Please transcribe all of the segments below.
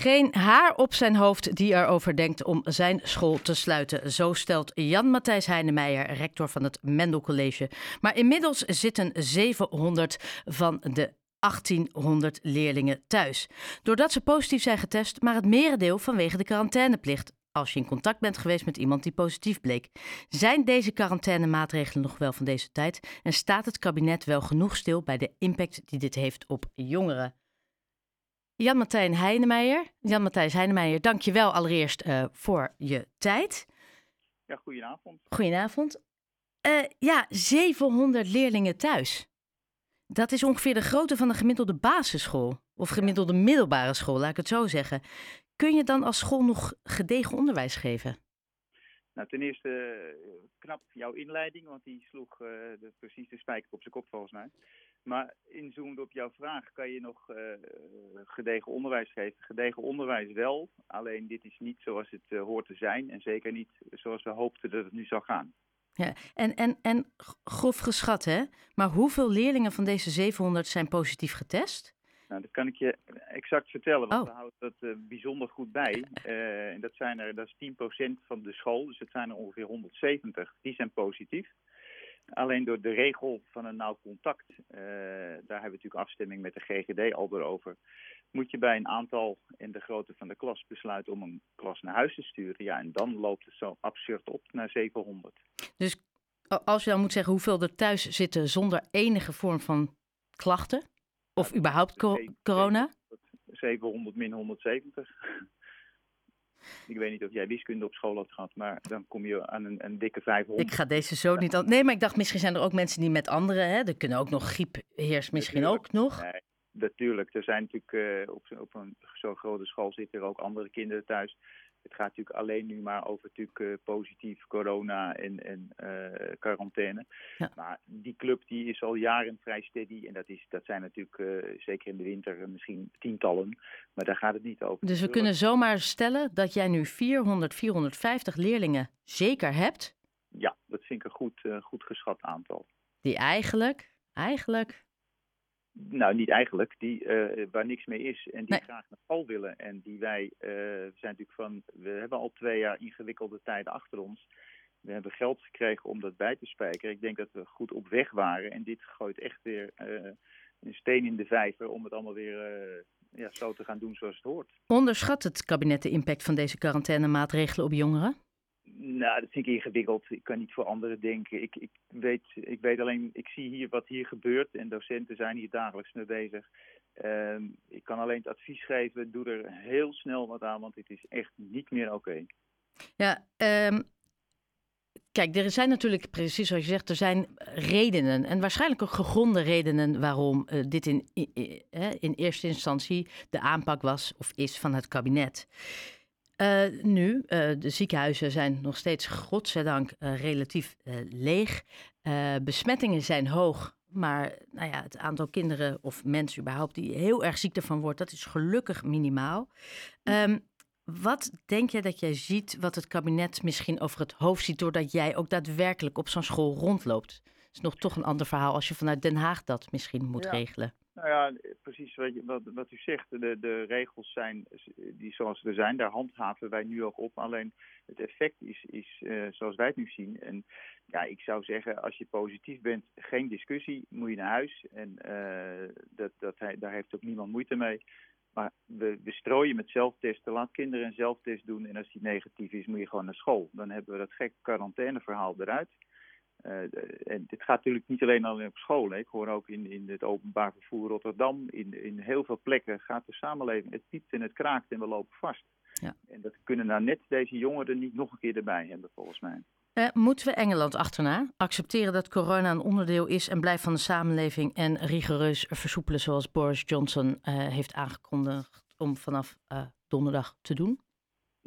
Geen haar op zijn hoofd die erover denkt om zijn school te sluiten. Zo stelt Jan-Matthijs Heinemeijer, rector van het Mendel College. Maar inmiddels zitten 700 van de 1800 leerlingen thuis. Doordat ze positief zijn getest, maar het merendeel vanwege de quarantaineplicht. Als je in contact bent geweest met iemand die positief bleek. Zijn deze quarantainemaatregelen nog wel van deze tijd? En staat het kabinet wel genoeg stil bij de impact die dit heeft op jongeren? Jan-Martijn Heinemeijer. Jan-Matthijs Heinemeijer, dank je wel allereerst uh, voor je tijd. Ja, goedenavond. Goedenavond. Uh, ja, 700 leerlingen thuis. Dat is ongeveer de grootte van een gemiddelde basisschool. Of gemiddelde middelbare school, laat ik het zo zeggen. Kun je dan als school nog gedegen onderwijs geven? Nou, ten eerste uh, knap jouw inleiding, want die sloeg de, precies de spijker op zijn kop volgens mij. Maar inzoomend op jouw vraag, kan je nog uh, gedegen onderwijs geven? Gedegen onderwijs wel, alleen dit is niet zoals het uh, hoort te zijn en zeker niet zoals we hoopten dat het nu zou gaan. Ja, en, en, en grof geschat, hè? Maar hoeveel leerlingen van deze 700 zijn positief getest? Nou, dat kan ik je exact vertellen, want oh. we houden dat uh, bijzonder goed bij. En dat, zijn er, dat is 10% van de school, dus het zijn er ongeveer 170. Die zijn positief. Alleen door de regel van een nauw contact, uh, daar hebben we natuurlijk afstemming met de GGD al over. Moet je bij een aantal in de grootte van de klas besluiten om een klas naar huis te sturen. Ja, en dan loopt het zo absurd op naar 700. Dus als je dan moet zeggen hoeveel er thuis zitten zonder enige vorm van klachten? Of überhaupt corona? 700 min 170. Ik weet niet of jij wiskunde op school had gehad, maar dan kom je aan een, een dikke 500. Ik ga deze zo niet aan. Nee, maar ik dacht misschien zijn er ook mensen die met anderen, hè, er kunnen ook nog griep heerst misschien ook nog. Nee, natuurlijk. Er zijn natuurlijk uh, op, op een zo'n grote school zitten er ook andere kinderen thuis het gaat natuurlijk alleen nu maar over natuurlijk, uh, positief corona en, en uh, quarantaine. Ja. Maar die club die is al jaren vrij steady. En dat, is, dat zijn natuurlijk uh, zeker in de winter misschien tientallen. Maar daar gaat het niet over. Dus we kunnen zomaar stellen dat jij nu 400, 450 leerlingen zeker hebt? Ja, dat vind ik een goed, goed geschat aantal. Die eigenlijk, eigenlijk nou, niet eigenlijk, die, uh, waar niks mee is en die graag naar school willen. En die wij, uh, we zijn natuurlijk van, we hebben al twee jaar ingewikkelde tijden achter ons. We hebben geld gekregen om dat bij te spijkeren. Ik denk dat we goed op weg waren. En dit gooit echt weer uh, een steen in de vijver om het allemaal weer ja, zo te gaan doen zoals het hoort. Onderschat het kabinet de impact van deze quarantainemaatregelen op jongeren? Nou, dat vind ik ingewikkeld. Ik kan niet voor anderen denken. Ik, ik, weet, ik weet alleen, ik zie hier wat hier gebeurt en docenten zijn hier dagelijks mee bezig. Uh, ik kan alleen het advies geven, doe er heel snel wat aan, want het is echt niet meer oké. Ja, um, kijk, er zijn natuurlijk, precies zoals je zegt, er zijn redenen en waarschijnlijk ook gegronde redenen waarom uh, dit in, in, in eerste instantie de aanpak was of is van het kabinet. Uh, nu, uh, de ziekenhuizen zijn nog steeds, godzijdank, uh, relatief leeg. besmettingen zijn hoog, maar nou ja, het aantal kinderen of mensen überhaupt die heel erg ziek ervan wordt, dat is gelukkig minimaal. Um, wat denk je dat jij ziet wat het kabinet misschien over het hoofd ziet, doordat jij ook daadwerkelijk op zo'n school rondloopt? Dat is nog toch een ander verhaal als je vanuit Den Haag dat misschien moet ja. regelen. Nou ja, precies wat, wat, wat u zegt. De, de regels zijn die zoals ze zijn, daar handhaven wij nu ook op. Alleen het effect is, is uh, zoals wij het nu zien. En ja, ik zou zeggen, als je positief bent, geen discussie, moet je naar huis. En uh, dat, dat, daar heeft ook niemand moeite mee. Maar we, we strooien met zelftesten. Laat kinderen een zelftest doen. En als die negatief is, moet je gewoon naar school. Dan hebben we dat gekke quarantaineverhaal eruit. Uh, en dit gaat natuurlijk niet alleen alleen op school. Hè. Ik hoor ook in, in het openbaar vervoer Rotterdam, in, in heel veel plekken gaat de samenleving, het piept en het kraakt en we lopen vast. Ja. En dat kunnen nou net deze jongeren niet nog een keer erbij hebben, volgens mij. Uh, moeten we Engeland achterna? Accepteren dat corona een onderdeel is en blijft van de samenleving en rigoureus versoepelen zoals Boris Johnson uh, heeft aangekondigd om vanaf donderdag te doen?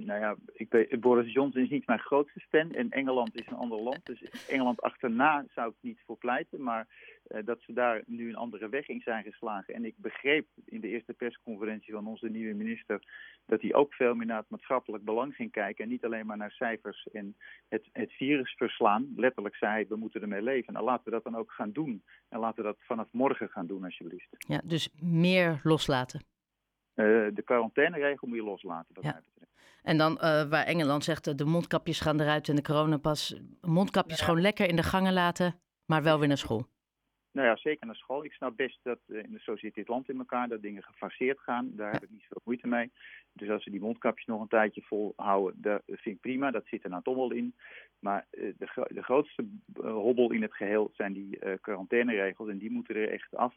Nou ja, ik weet, Boris Johnson is niet mijn grootste fan en Engeland is een ander land. Dus Engeland achterna zou ik niet voor pleiten, maar uh, dat ze daar nu een andere weg in zijn geslagen. En ik begreep in de eerste persconferentie van onze nieuwe minister dat hij ook veel meer naar het maatschappelijk belang ging kijken en niet alleen maar naar cijfers en het, het virus verslaan. Letterlijk zei hij, we moeten ermee leven. En laten we dat dan ook gaan doen. En laten we dat vanaf morgen gaan doen, alsjeblieft. Ja, dus meer loslaten. de quarantaineregel moet je loslaten. Wat Ja. En dan eh, waar Engeland zegt, eh, de mondkapjes gaan eruit en de coronapas. Mondkapjes Ja. gewoon lekker in de gangen laten, maar wel weer naar school. Nou ja, zeker naar school. Ik snap best dat, eh, in zo zit dit land in elkaar, dat dingen gefaseerd gaan. Daar heb ik niet zoveel moeite mee. Dus als ze die mondkapjes nog een tijdje volhouden, dat vind ik prima. Dat zit er nou toch wel in. Maar de, gro- de grootste hobbel in het geheel zijn die quarantaineregels. En die moeten er echt af.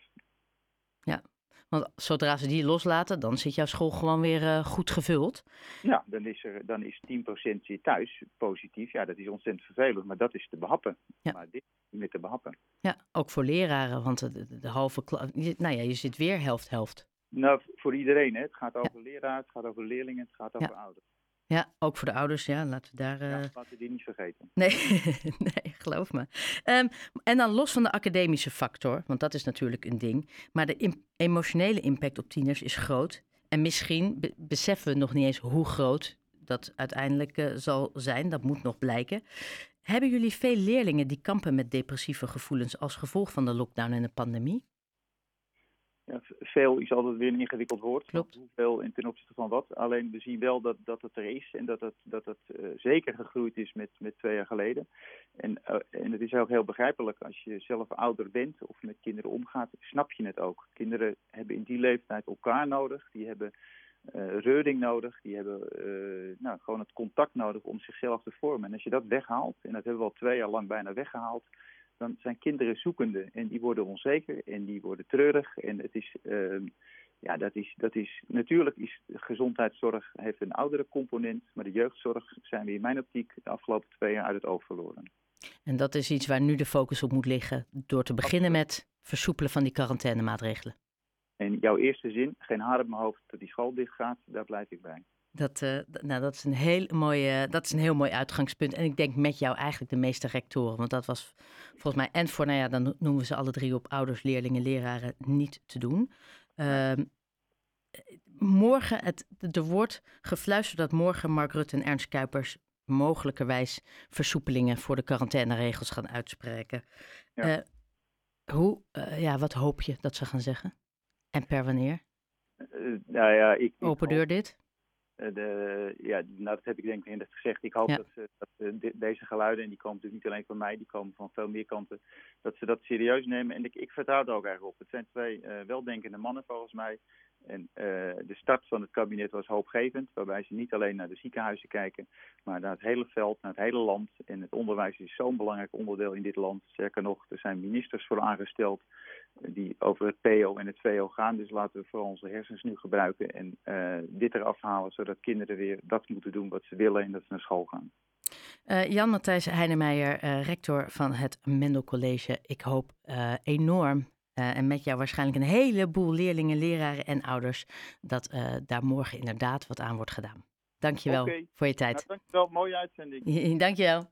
Want zodra ze die loslaten, dan zit jouw school gewoon weer eh, goed gevuld. Ja, dan is, er, dan is 10% zit thuis positief. Ja, dat is ontzettend vervelend, maar dat is te behappen. Ja. Maar dit is niet meer te behappen. Ja, ook voor leraren, want de, de, de halve klas. Nou ja, je zit weer helft-helft. Nou, voor iedereen. Hè. Het gaat over leraar, het gaat over leerlingen, het gaat over ouders. Ja, ook voor de ouders, ja, laten we daar. eh, Ja, laten we die niet vergeten. Nee, nee, geloof me. Ehm, en dan los van de academische factor, want dat is natuurlijk een ding. Maar de emotionele impact op tieners is groot. En misschien be- beseffen we nog niet eens hoe groot dat uiteindelijk eh, zal zijn. Dat moet nog blijken. Hebben jullie veel leerlingen die kampen met depressieve gevoelens als gevolg van de lockdown en de pandemie? Ja, veel is altijd weer een ingewikkeld woord. Klopt. Hoeveel en ten opzichte van wat. Alleen we zien wel dat, dat het er is en dat het, dat het eh, zeker gegroeid is met, met twee jaar geleden. En, eh, en het is ook heel begrijpelijk als je zelf ouder bent of met kinderen omgaat, snap je het ook. Kinderen hebben in die leeftijd elkaar nodig. Die hebben eh reuring nodig. Die hebben nou, gewoon het contact nodig om zichzelf te vormen. En als je dat weghaalt, en dat hebben we al twee jaar lang bijna weggehaald, dan zijn kinderen zoekende en die worden onzeker en die worden treurig. En het is, ehm, ja, dat is, dat is, natuurlijk is gezondheidszorg heeft een oudere component, maar de jeugdzorg zijn we in mijn optiek de afgelopen twee jaar uit het oog verloren. En dat is iets waar nu de focus op moet liggen door te beginnen met versoepelen van die quarantainemaatregelen. En jouw eerste zin, geen haar op mijn hoofd dat die school dicht gaat, daar blijf ik bij. Dat, eh, nou, dat, is een heel mooie, dat is een heel mooi uitgangspunt. En ik denk met jou eigenlijk de meeste rectoren. Want dat was volgens mij, en voor, nou ja, dan noemen we ze alle drie op ouders, leerlingen, leraren, niet te doen. Ehm, morgen, het, er wordt gefluisterd dat morgen Mark Rutte en Ernst Kuipers mogelijkerwijs versoepelingen voor de quarantaineregels gaan uitspreken. Ja. Eh, hoe, eh, ja, wat hoop je dat ze gaan zeggen? En per wanneer? Eh, nou ja, ik, Open deur dit? Eh, de, ja, nou, dat heb ik denk ik net gezegd. Ik hoop Ja. dat, ze, dat de- deze geluiden, en die komen natuurlijk niet alleen van mij, die komen van veel meer kanten, dat ze dat serieus nemen. En ik, ik vertrouw er ook erg op. Het zijn twee eh, weldenkende mannen volgens mij. En eh, de start van het kabinet was hoopgevend, waarbij ze niet alleen naar de ziekenhuizen kijken, maar naar het hele veld, naar het hele land. En het onderwijs is zo'n belangrijk onderdeel in dit land. Sterker nog, er zijn ministers voor aangesteld eh, die over het PO en het VO gaan. Dus laten we vooral onze hersens nu gebruiken en eh, dit eraf halen, zodat kinderen weer dat moeten doen wat ze willen en dat ze naar school gaan. Eh, Jan Matthijs Heinemeijer, eh, rector van het Mendel College. Ik hoop enorm, en met jou waarschijnlijk een heleboel leerlingen, leraren en ouders, dat daar morgen inderdaad wat aan wordt gedaan. Dankjewel Oké. voor je Nou, tijd. dankjewel, mooie uitzending. Dankjewel.